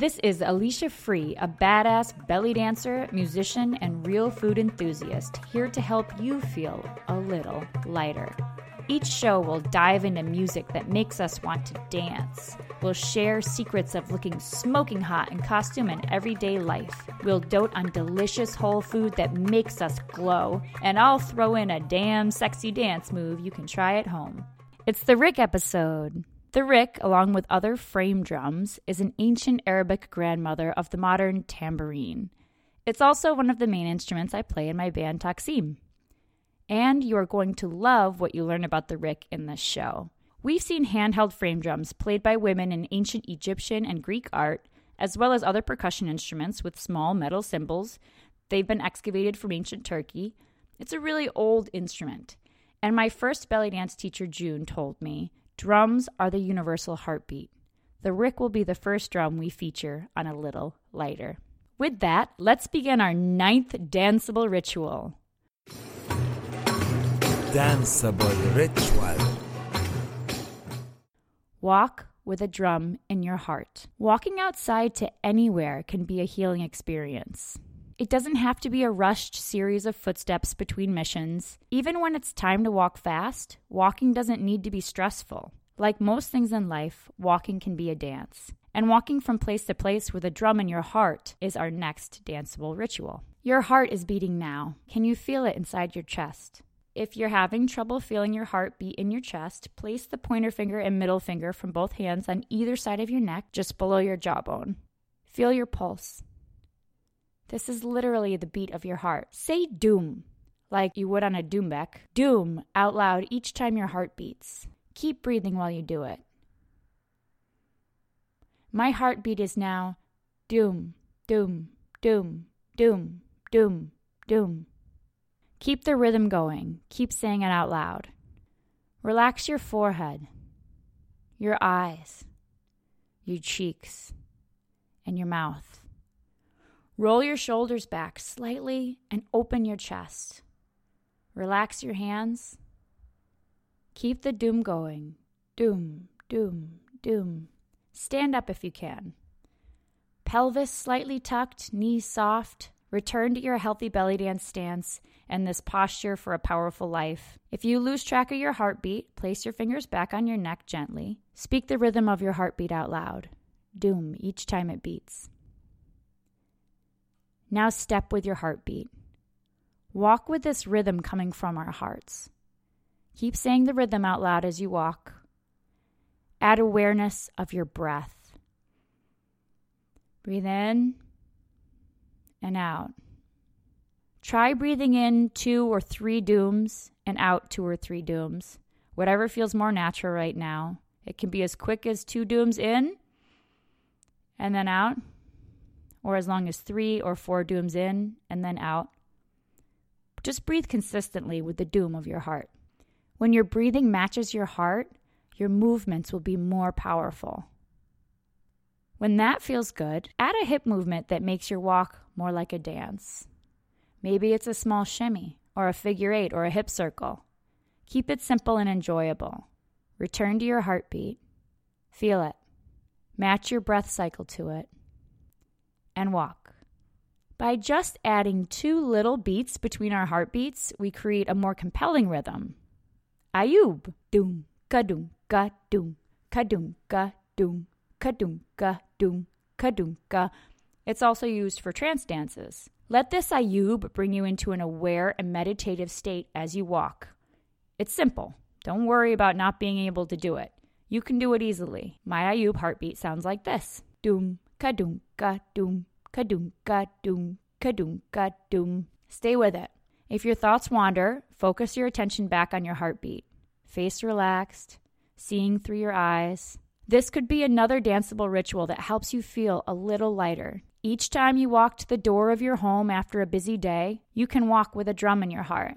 This is Alicia Free, a badass belly dancer, musician, and real food enthusiast, here to help you feel a little lighter. Each show will dive into music that makes us want to dance. We'll share secrets of looking smoking hot in costume and everyday life. We'll dote on delicious whole food that makes us glow. And I'll throw in a damn sexy dance move you can try at home. It's the Riq episode. The Riq, along with other frame drums, is an ancient Arabic grandmother of the modern tambourine. It's also one of the main instruments I play in my band Taksim. And you are going to love what you learn about the Riq in this show. We've seen handheld frame drums played by women in ancient Egyptian and Greek art, as well as other percussion instruments with small metal cymbals. They've been excavated from ancient Turkey. It's a really old instrument. And my first belly dance teacher, June, told me Drums are the universal heartbeat. The Riq will be the first drum we feature on a little lighter. With that, let's begin our ninth danceable ritual. Danceable ritual. Walk with a drum in your heart. Walking outside to anywhere can be a healing experience. It doesn't have to be a rushed series of footsteps between missions. Even when it's time to walk fast, walking doesn't need to be stressful. Like most things in life, walking can be a dance. And walking from place to place with a drum in your heart is our next danceable ritual. Your heart is beating now. Can you feel it inside your chest? If you're having trouble feeling your heart beat in your chest, place the pointer finger and middle finger from both hands on either side of your neck, just below your jawbone. Feel your pulse. This is literally the beat of your heart. Say doom, like you would on a doumbek. Doom out loud each time your heart beats. Keep breathing while you do it. My heartbeat is now doom, doom, doom, doom, doom, doom. Keep the rhythm going. Keep saying it out loud. Relax your forehead, your eyes, your cheeks, and your mouth. Roll your shoulders back slightly and open your chest. Relax your hands. Keep the doom going. Doom, doom, doom. Stand up if you can. Pelvis slightly tucked, knees soft. Return to your healthy belly dance stance and this posture for a powerful life. If you lose track of your heartbeat, place your fingers back on your neck gently. Speak the rhythm of your heartbeat out loud. Doom each time it beats. Now step with your heartbeat. Walk with this rhythm coming from our hearts. Keep saying the rhythm out loud as you walk. Add awareness of your breath. Breathe in and out. Try breathing in two or three dooms and out two or three dooms. Whatever feels more natural right now. It can be as quick as two dooms in and then out, or as long as three or four dooms in and then out. Just breathe consistently with the doom of your heart. When your breathing matches your heart, your movements will be more powerful. When that feels good, add a hip movement that makes your walk more like a dance. Maybe it's a small shimmy, or a figure eight, or a hip circle. Keep it simple and enjoyable. Return to your heartbeat. Feel it. Match your breath cycle to it and walk. By just adding two little beats between our heartbeats, we create a more compelling rhythm. Ayub, doom, kadum, ka doom, kadum, ka doom, kadum, ka kadum. It's also used for trance dances. Let this Ayub bring you into an aware and meditative state as you walk. It's simple. Don't worry about not being able to do it. You can do it easily. My Ayub heartbeat sounds like this. Doom, kadum, ka doom, kadum, ka doom, kadum, ka doom. Stay with it. If your thoughts wander, focus your attention back on your heartbeat. Face relaxed, seeing through your eyes. This could be another danceable ritual that helps you feel a little lighter. Each time you walk to the door of your home after a busy day, you can walk with a drum in your heart.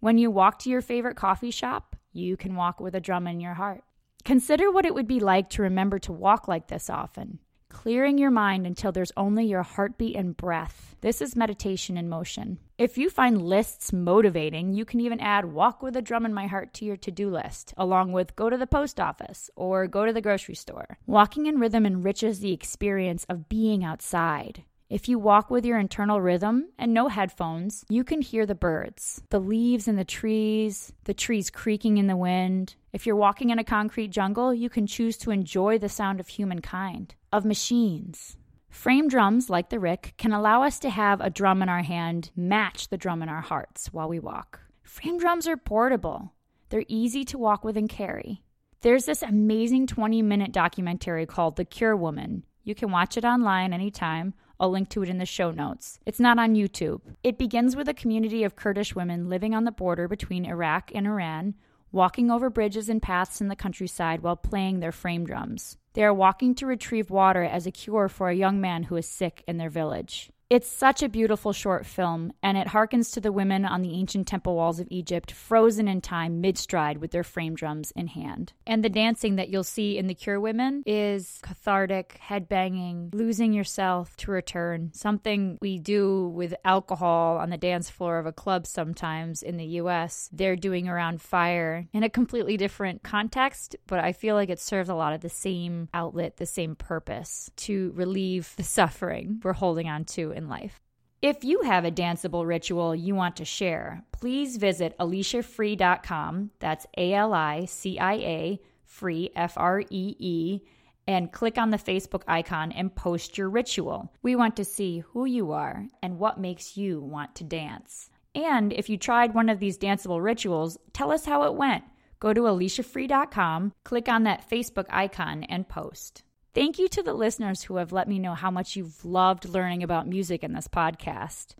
When you walk to your favorite coffee shop, you can walk with a drum in your heart. Consider what it would be like to remember to walk like this often. Clearing your mind until there's only your heartbeat and breath. This is meditation in motion. If you find lists motivating, you can even add walk with a drum in my heart to your to do list, along with go to the post office or go to the grocery store. Walking in rhythm enriches the experience of being outside. If you walk with your internal rhythm and no headphones, you can hear the birds, the leaves in the trees, the trees creaking in the wind. If you're walking in a concrete jungle, you can choose to enjoy the sound of humankind, of machines. Frame drums, like the Riq, can allow us to have a drum in our hand match the drum in our hearts while we walk. Frame drums are portable, they're easy to walk with and carry. There's this amazing 20 minute documentary called The Cure Woman. You can watch it online anytime I'll link to it in the show notes. It's not on YouTube. It begins with a community of Kurdish women living on the border between Iraq and Iran, walking over bridges and paths in the countryside while playing their frame drums. They are walking to retrieve water as a cure for a young man who is sick in their village. It's such a beautiful short film, and it harkens to the women on the ancient temple walls of Egypt, frozen in time mid stride with their frame drums in hand. And the dancing that you'll see in the Cure Women is cathartic, headbanging, losing yourself to return, something we do with alcohol on the dance floor of a club sometimes in the US. They're doing around fire in a completely different context, but I feel like it serves a lot of the same outlet, the same purpose to relieve the suffering we're holding on to in life. If you have a danceable ritual you want to share, please visit aliciafree.com. That's A L I C I A free, F R E E, and click on the Facebook icon and post your ritual. We want to see who you are and what makes you want to dance. And if you tried one of these danceable rituals, tell us how it went. Go to aliciafree.com, click on that Facebook icon, and post. Thank you to the listeners who have let me know how much you've loved learning about music in this podcast.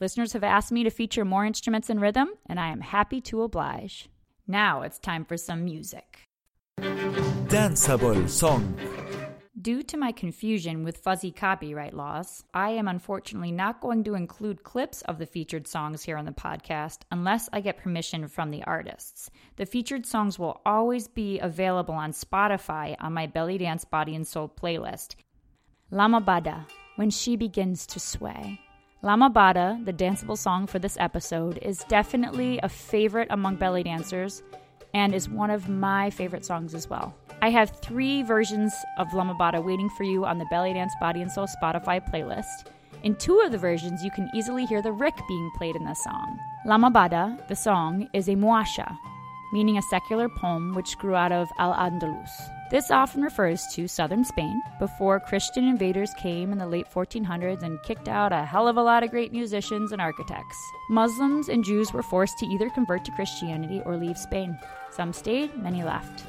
Listeners have asked me to feature more instruments and rhythm, and I am happy to oblige. Now it's time for some music. Danceable song. Due to my confusion with fuzzy copyright laws, I am unfortunately not going to include clips of the featured songs here on the podcast unless I get permission from the artists. The featured songs will always be available on Spotify on my Belly Dance Body and Soul playlist. Lamma Bada, When She Begins to Sway. Lamma Bada, the danceable song for this episode, is definitely a favorite among belly dancers and is one of my favorite songs as well. I have three versions of Lamma Bada waiting for you on the Belly Dance Body and Soul Spotify playlist. In two of the versions, you can easily hear the Riq being played in the song. Lamma Bada, the song, is a muwashshah, meaning a secular poem which grew out of Al Andalus. This often refers to southern Spain before Christian invaders came in the late 1400s and kicked out a hell of a lot of great musicians and architects. Muslims and Jews were forced to either convert to Christianity or leave Spain. Some stayed, many left.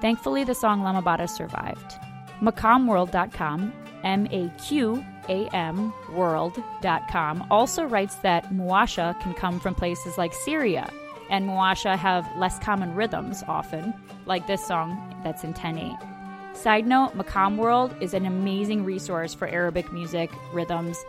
Thankfully, the song Lamma Bada survived. MaqamWorld.com, M A Q A M World.com, also writes that Muwashshah can come from places like Syria, and Muwashshah have less common rhythms often, like this song that's in 10 8. Side note Maqam World is an amazing resource for Arabic music rhythms.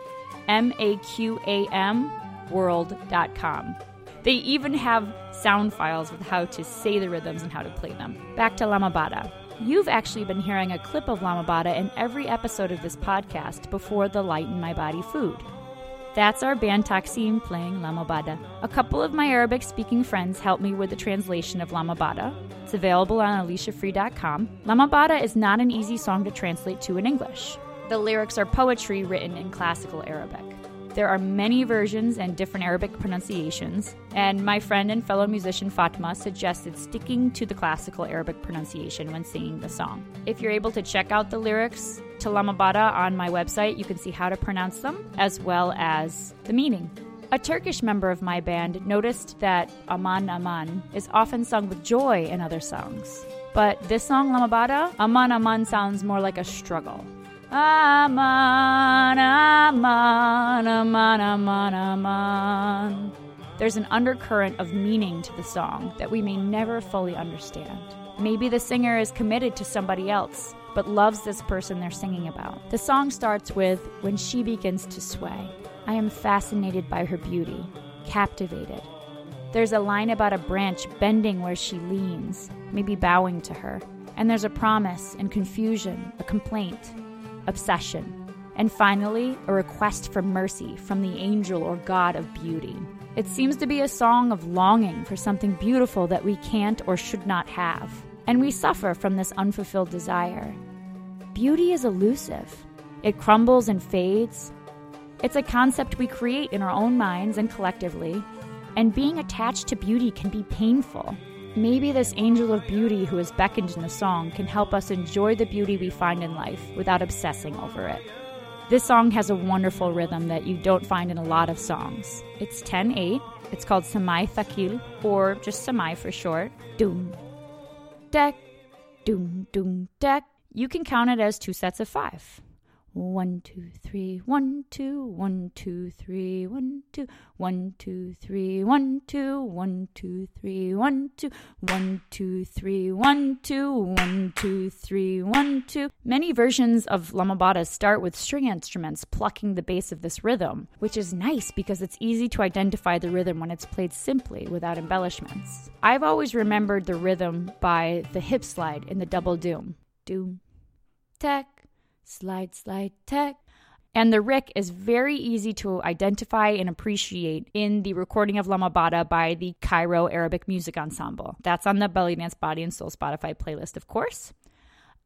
M A Q A M World.com. They even have sound files with how to say the rhythms and how to play them. Back to Lamma Bada. You've actually been hearing a clip of Lamma Bada in every episode of this podcast before the Light in My Body food. That's our band Taksim playing Lamma Bada. A couple of my Arabic speaking friends helped me with the translation of Lamma Bada. It's available on aliciafree.com. Lamma Bada is not an easy song to translate to in English. The lyrics are poetry written in classical Arabic. There are many versions and different Arabic pronunciations, and my friend and fellow musician Fatma suggested sticking to the classical Arabic pronunciation when singing the song. If you're able to check out the lyrics to Lamma Bada on my website, you can see how to pronounce them as well as the meaning. A Turkish member of my band noticed that Aman Aman is often sung with joy in other songs. But this song, Lamma Bada, Aman Aman sounds more like a struggle. Aman, aman, aman, aman, aman. There's an undercurrent of meaning to the song that we may never fully understand. Maybe the singer is committed to somebody else, but loves this person they're singing about. The song starts with When she begins to sway. I am fascinated by her beauty, captivated. There's a line about a branch bending where she leans, maybe bowing to her. And there's a promise and confusion, a complaint. obsession, and finally, a request for mercy from the angel or god of beauty. It seems to be a song of longing for something beautiful that we can't or should not have, and we suffer from this unfulfilled desire. Beauty is elusive, it crumbles and fades. It's a concept we create in our own minds and collectively, and being attached to beauty can be painful. Maybe this angel of beauty who is beckoned in the song can help us enjoy the beauty we find in life without obsessing over it. This song has a wonderful rhythm that you don't find in a lot of songs. It's 10 8. It's called Samai Thakil, or just Samai for short. Doom, deck, doom, doom, deck. You can count it as two sets of five. One, two, three, one, two, one, two, three, one, two, one, two, three, one, two, one, two, three, one, two, one, two, three, one, two, one, two, three, one, two. Many versions of Lamma Bada start with string instruments plucking the bass of this rhythm, which is nice because it's easy to identify the rhythm when it's played simply without embellishments. I've always remembered the rhythm by the hip slide in the double doom. Doom, tech, slide, slide, tech. And the Riq is very easy to identify and appreciate in the recording of Lamma Bada by the Cairo Arabic Music Ensemble. That's on the Belly Dance Body and Soul Spotify playlist, of course.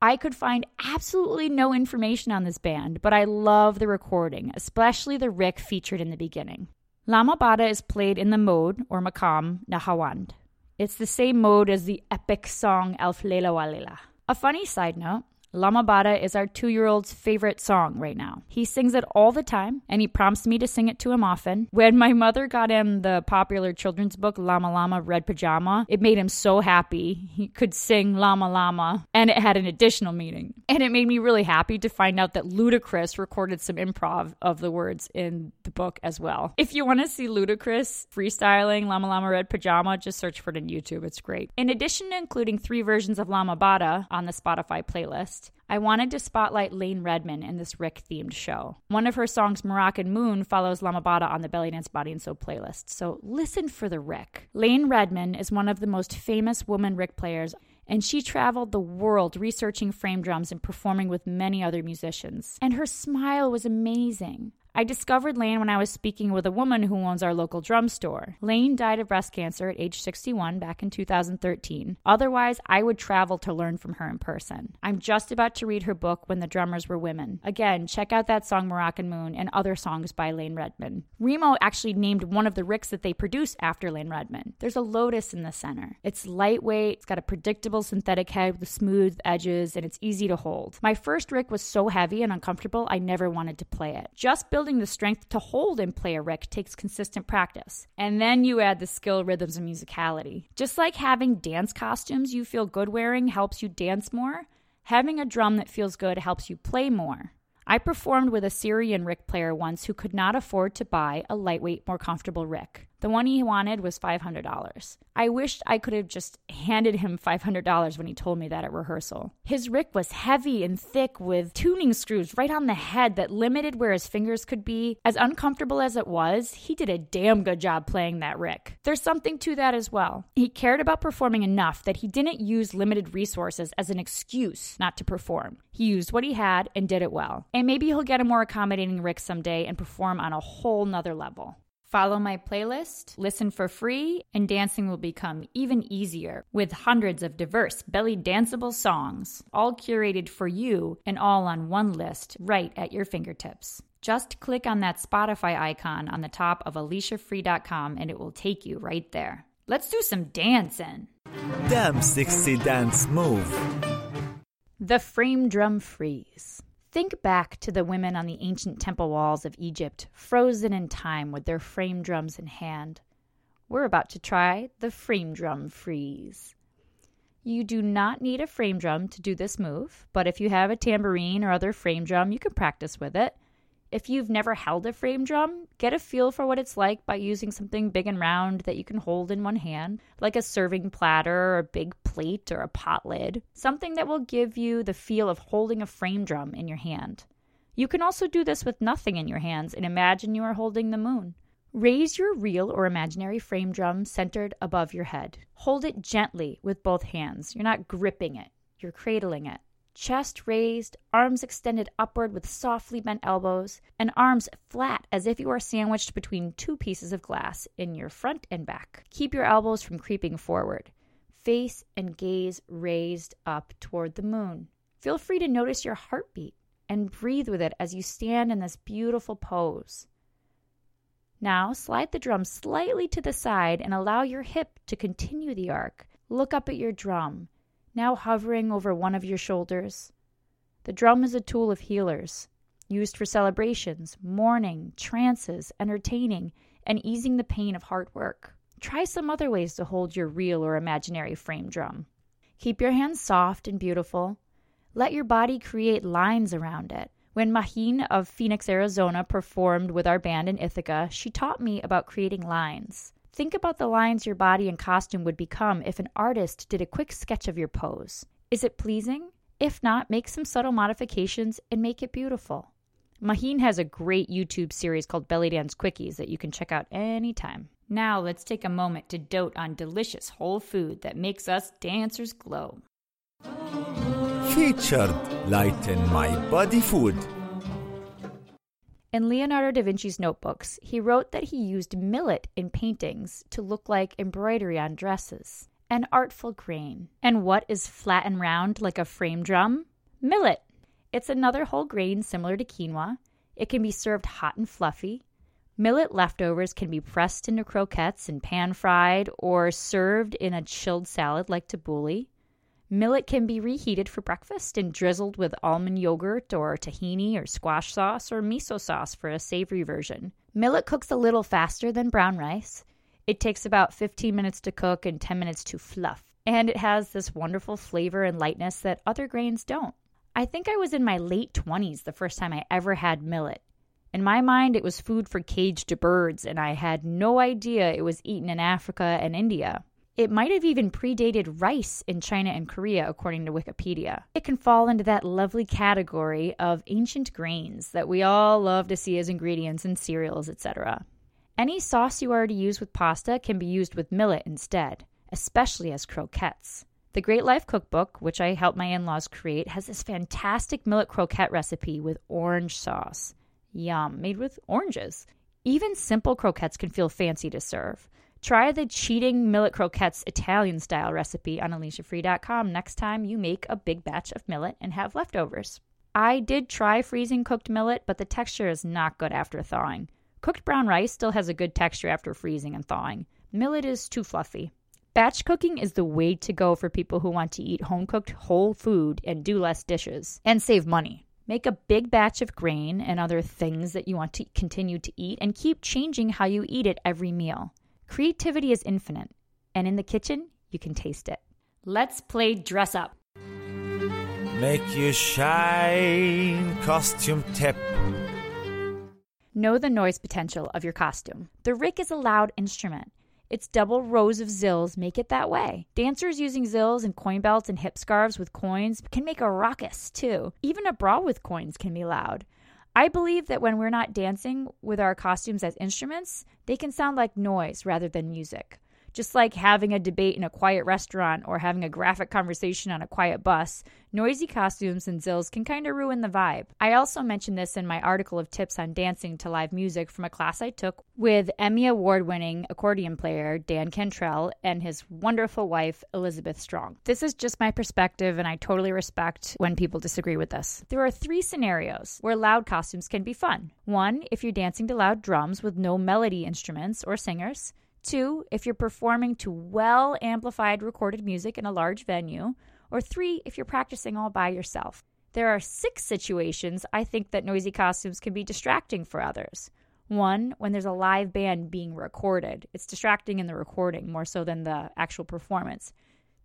I could find absolutely no information on this band, but I love the recording, especially the Riq featured in the beginning. Lamma Bada is played in the mode, or makam, Nahawand. It's the same mode as the epic song Alf Leila wa Leila. A funny side note Lamma Bada is our two year old's favorite song right now. He sings it all the time, and he prompts me to sing it to him often. When my mother got him the popular children's book, Llama Llama Red Pajama, it made him so happy. He could sing Lama Lama, and it had an additional meaning. And it made me really happy to find out that Ludacris recorded some improv of the words in the book as well. If you want to see Ludacris freestyling Llama Llama Red Pajama, just search for it on YouTube. It's great. In addition to including three versions of Lamma Bada on the Spotify playlist, I wanted to spotlight Layne Redmond in this Riq themed show. One of her songs, Moroccan Moon, follows Lamma Bada on the Belly Dance Body and Soul playlist, so listen for the Riq. Layne Redmond is one of the most famous woman Riq players and she traveled the world researching frame drums and performing with many other musicians. And her smile was amazing. I discovered Layne when I was speaking with a woman who owns our local drum store. Layne died of breast cancer at age 61 back in 2013. Otherwise, I would travel to learn from her in person. I'm just about to read her book, When the Drummers Were Women. Again, check out that song Moroccan Moon and other songs by Layne Redmond. Remo actually named one of the riqs that they produce after Layne Redmond. There's a lotus in the center. It's lightweight, it's got a predictable synthetic head with smooth edges, and it's easy to hold. My first riq was so heavy and uncomfortable, I never wanted to play it. Just build building the strength to hold and play a riq takes consistent practice. And then you add the skill, rhythms, and musicality. Just like having dance costumes you feel good wearing helps you dance more, having a drum that feels good helps you play more. I performed with a Syrian riq player once who could not afford to buy a lightweight, more comfortable riq. The one he wanted was $500. I wished I could have just handed him $500 when he told me that at rehearsal. His riq was heavy and thick with tuning screws right on the head that limited where his fingers could be. As uncomfortable as it was, he did a damn good job playing that riq. There's something to that as well. He cared about performing enough that he didn't use limited resources as an excuse not to perform. He used what he had and did it well. And maybe he'll get a more accommodating riq someday and perform on a whole nother level. Follow my playlist, listen for free, and dancing will become even easier with hundreds of diverse belly danceable songs, all curated for you and all on one list right at your fingertips. Just click on that Spotify icon on the top of aliciafree.com and it will take you right there. Let's do some dancing. Damn sexy dance move. The frame drum freeze. Think back to the women on the ancient temple walls of Egypt, frozen in time with their frame drums in hand. We're about to try the frame drum freeze. You do not need a frame drum to do this move, but if you have a tambourine or other frame drum, you can practice with it. If you've never held a frame drum, get a feel for what it's like by using something big and round that you can hold in one hand, like a serving platter or a big plate or a pot lid, something that will give you the feel of holding a frame drum in your hand. You can also do this with nothing in your hands and imagine you are holding the moon. Raise your real or imaginary frame drum centered above your head. Hold it gently with both hands. You're not gripping it, you're cradling it. chest raised, arms extended upward with softly bent elbows, and arms flat as if you are sandwiched between two pieces of glass in your front and back. Keep your elbows from creeping forward. Face and gaze raised up toward the moon. Feel free to notice your heartbeat and breathe with it as you stand in this beautiful pose. Now, slide the drum slightly to the side and allow your hip to continue the arc. Look up at your drum now hovering over one of your shoulders. The drum is a tool of healers, used for celebrations, mourning, trances, entertaining, and easing the pain of hard work. Try some other ways to hold your real or imaginary frame drum. Keep your hands soft and beautiful. Let your body create lines around it. When Maheen of Phoenix, Arizona performed with our band in Ithaca, she taught me about creating lines. Think about the lines your body and costume would become if an artist did a quick sketch of your pose. Is it pleasing? If not, make some subtle modifications and make it beautiful. Maheen has a great YouTube series called Belly Dance Quickies that you can check out anytime. Now, let's take a moment to dote on delicious whole food that makes us dancers glow. Featured Lighten My Body Food. In Leonardo da Vinci's notebooks, he wrote that he used millet in paintings to look like embroidery on dresses, an artful grain. And what is flat and round like a frame drum? Millet. It's another whole grain similar to quinoa. It can be served hot and fluffy. Millet leftovers can be pressed into croquettes and pan fried or served in a chilled salad like tabbouleh. Millet can be reheated for breakfast and drizzled with almond yogurt or tahini or squash sauce or miso sauce for a savory version. Millet cooks a little faster than brown rice. It takes about 15 minutes to cook and 10 minutes to fluff. And it has this wonderful flavor and lightness that other grains don't. I think I was in my late 20s the first time I ever had millet. In my mind, it was food for caged birds, and I had no idea it was eaten in Africa and India. It might have even predated rice in China and Korea, according to Wikipedia. It can fall into that lovely category of ancient grains that we all love to see as ingredients in cereals, etc. Any sauce you already use with pasta can be used with millet instead, especially as croquettes. The Great Life Cookbook, which I helped my in laws create, has this fantastic millet croquette recipe with orange sauce. Yum, made with oranges. Even simple croquettes can feel fancy to serve. Try the cheating millet croquettes Italian style recipe on AliciaFree.com next time you make a big batch of millet and have leftovers. I did try freezing cooked millet, but the texture is not good after thawing. Cooked brown rice still has a good texture after freezing and thawing. Millet is too fluffy. Batch cooking is the way to go for people who want to eat home cooked whole food and do less dishes and save money. Make a big batch of grain and other things that you want to continue to eat and keep changing how you eat it every meal. Creativity is infinite, and in the kitchen, you can taste it. Let's play dress up. Make you shine, costume tip. Know the noise potential of your costume. The riq is a loud instrument. Its double rows of zills make it that way. Dancers using zills and coin belts and hip scarves with coins can make a ruckus too. Even a bra with coins can be loud. I believe that when we're not dancing with our costumes as instruments, they can sound like noise rather than music. Just like having a debate in a quiet restaurant or having a graphic conversation on a quiet bus, noisy costumes and zills can kind of ruin the vibe. I also mentioned this in my article of tips on dancing to live music from a class I took with Emmy Award winning accordion player Dan Cantrell and his wonderful wife, Elizabeth Strong. This is just my perspective, and I totally respect when people disagree with this. There are three scenarios where loud costumes can be fun. One, if you're dancing to loud drums with no melody instruments or singers. Two, if you're performing to well amplified recorded music in a large venue. Or three, if you're practicing all by yourself. There are six situations I think that noisy costumes can be distracting for others. One, when there's a live band being recorded, it's distracting in the recording more so than the actual performance.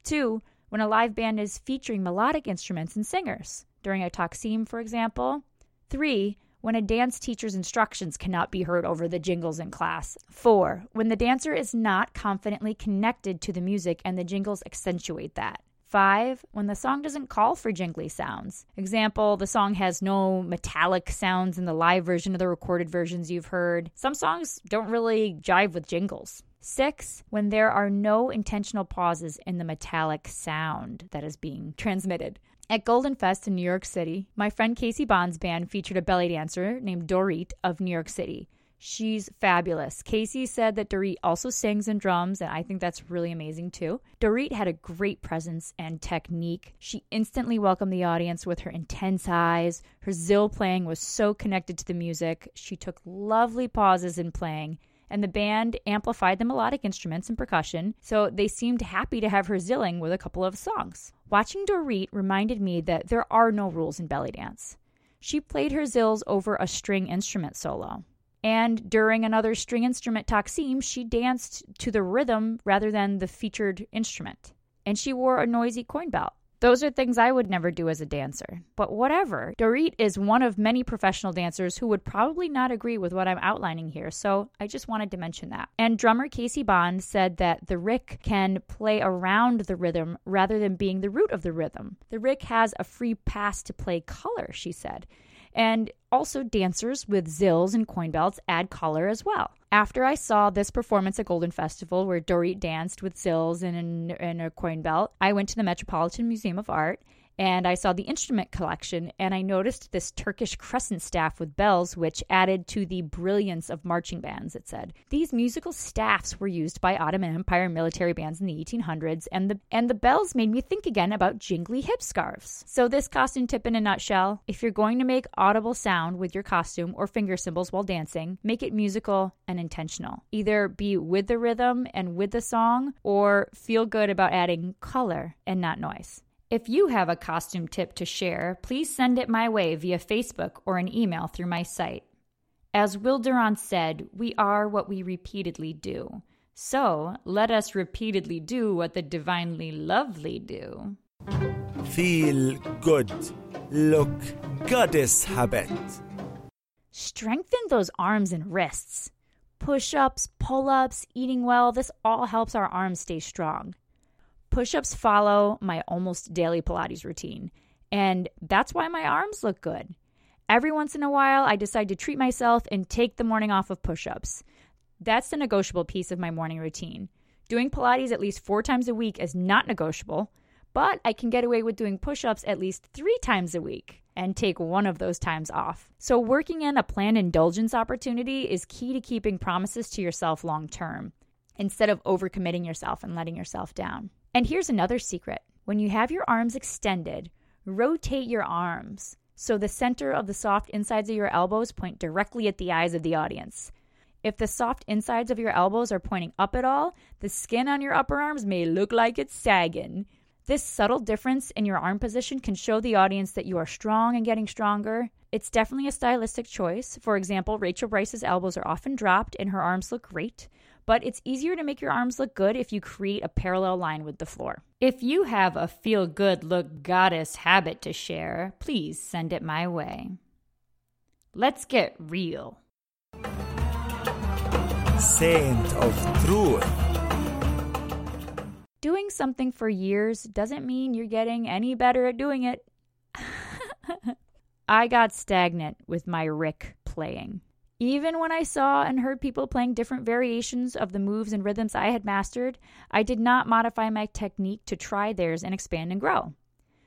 Two, when a live band is featuring melodic instruments and singers, during a taksim, for example. Three, when a dance teacher's instructions cannot be heard over the jingles in class. Four, when the dancer is not confidently connected to the music and the jingles accentuate that. Five, when the song doesn't call for jingly sounds. Example, the song has no metallic sounds in the live version of the recorded versions you've heard. Some songs don't really jive with jingles. Six, when there are no intentional pauses in the metallic sound that is being transmitted. At Golden Fest in New York City, my friend Casey Bond's band featured a belly dancer named Dorit of New York City. She's fabulous. Casey said that Dorit also sings and drums, and I think that's really amazing too. Dorit had a great presence and technique. She instantly welcomed the audience with her intense eyes. Her zill playing was so connected to the music. She took lovely pauses in playing and the band amplified the melodic instruments and percussion, so they seemed happy to have her zilling with a couple of songs. Watching Dorit reminded me that there are no rules in belly dance. She played her zills over a string instrument solo. And during another string instrument taksim, she danced to the rhythm rather than the featured instrument. And she wore a noisy coin belt. Those are things I would never do as a dancer. But whatever. Dorit is one of many professional dancers who would probably not agree with what I'm outlining here, so I just wanted to mention that. And drummer Casey Bond said that the Riq can play around the rhythm rather than being the root of the rhythm. The Riq has a free pass to play color, she said. And also, dancers with zills and coin belts add color as well. After I saw this performance at Golden Festival, where Dorit danced with zills and, and a coin belt, I went to the Metropolitan Museum of Art and I saw the instrument collection and I noticed this Turkish crescent staff with bells, which added to the brilliance of marching bands, it said. These musical staffs were used by Ottoman Empire military bands in the 1800s, and the, and the bells made me think again about jingly hip scarves. So, this costume tip in a nutshell if you're going to make audible sound with your costume or finger cymbals while dancing, make it musical and intentional. Either be with the rhythm and with the song, or feel good about adding color and not noise. If you have a costume tip to share, please send it my way via Facebook or an email through my site. As Will Durant said, we are what we repeatedly do. So let us repeatedly do what the divinely lovely do. Feel good. Look goddess habit. Strengthen those arms and wrists. Push ups, pull ups, eating well, this all helps our arms stay strong. Push ups follow my almost daily Pilates routine, and that's why my arms look good. Every once in a while, I decide to treat myself and take the morning off of push ups. That's the negotiable piece of my morning routine. Doing Pilates at least four times a week is not negotiable, but I can get away with doing push ups at least three times a week and take one of those times off. So, working in a planned indulgence opportunity is key to keeping promises to yourself long term instead of overcommitting yourself and letting yourself down. And here's another secret when you have your arms extended, rotate your arms so the center of the soft insides of your elbows point directly at the eyes of the audience. If the soft insides of your elbows are pointing up at all, the skin on your upper arms may look like it's sagging. This subtle difference in your arm position can show the audience that you are strong and getting stronger. It's definitely a stylistic choice. For example, Rachel Brice's elbows are often dropped and her arms look great but it's easier to make your arms look good if you create a parallel line with the floor. If you have a feel good look goddess habit to share, please send it my way. Let's get real. Saint of truth. Doing something for years doesn't mean you're getting any better at doing it. I got stagnant with my Riq playing. Even when I saw and heard people playing different variations of the moves and rhythms I had mastered, I did not modify my technique to try theirs and expand and grow.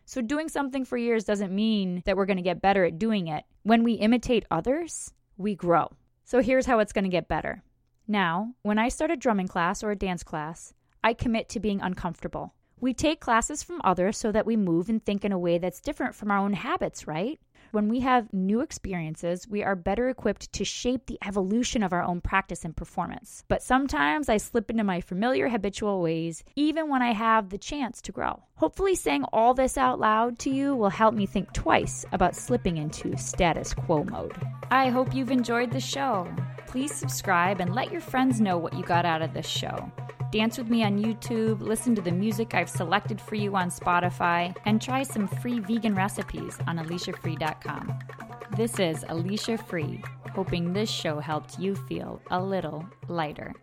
So, doing something for years doesn't mean that we're going to get better at doing it. When we imitate others, we grow. So, here's how it's going to get better. Now, when I start a drumming class or a dance class, I commit to being uncomfortable. We take classes from others so that we move and think in a way that's different from our own habits, right? When we have new experiences, we are better equipped to shape the evolution of our own practice and performance. But sometimes I slip into my familiar habitual ways, even when I have the chance to grow. Hopefully, saying all this out loud to you will help me think twice about slipping into status quo mode. I hope you've enjoyed the show. Please subscribe and let your friends know what you got out of this show. Dance with me on YouTube, listen to the music I've selected for you on Spotify, and try some free vegan recipes on AliciaFree.com. This is Alicia Free, hoping this show helped you feel a little lighter.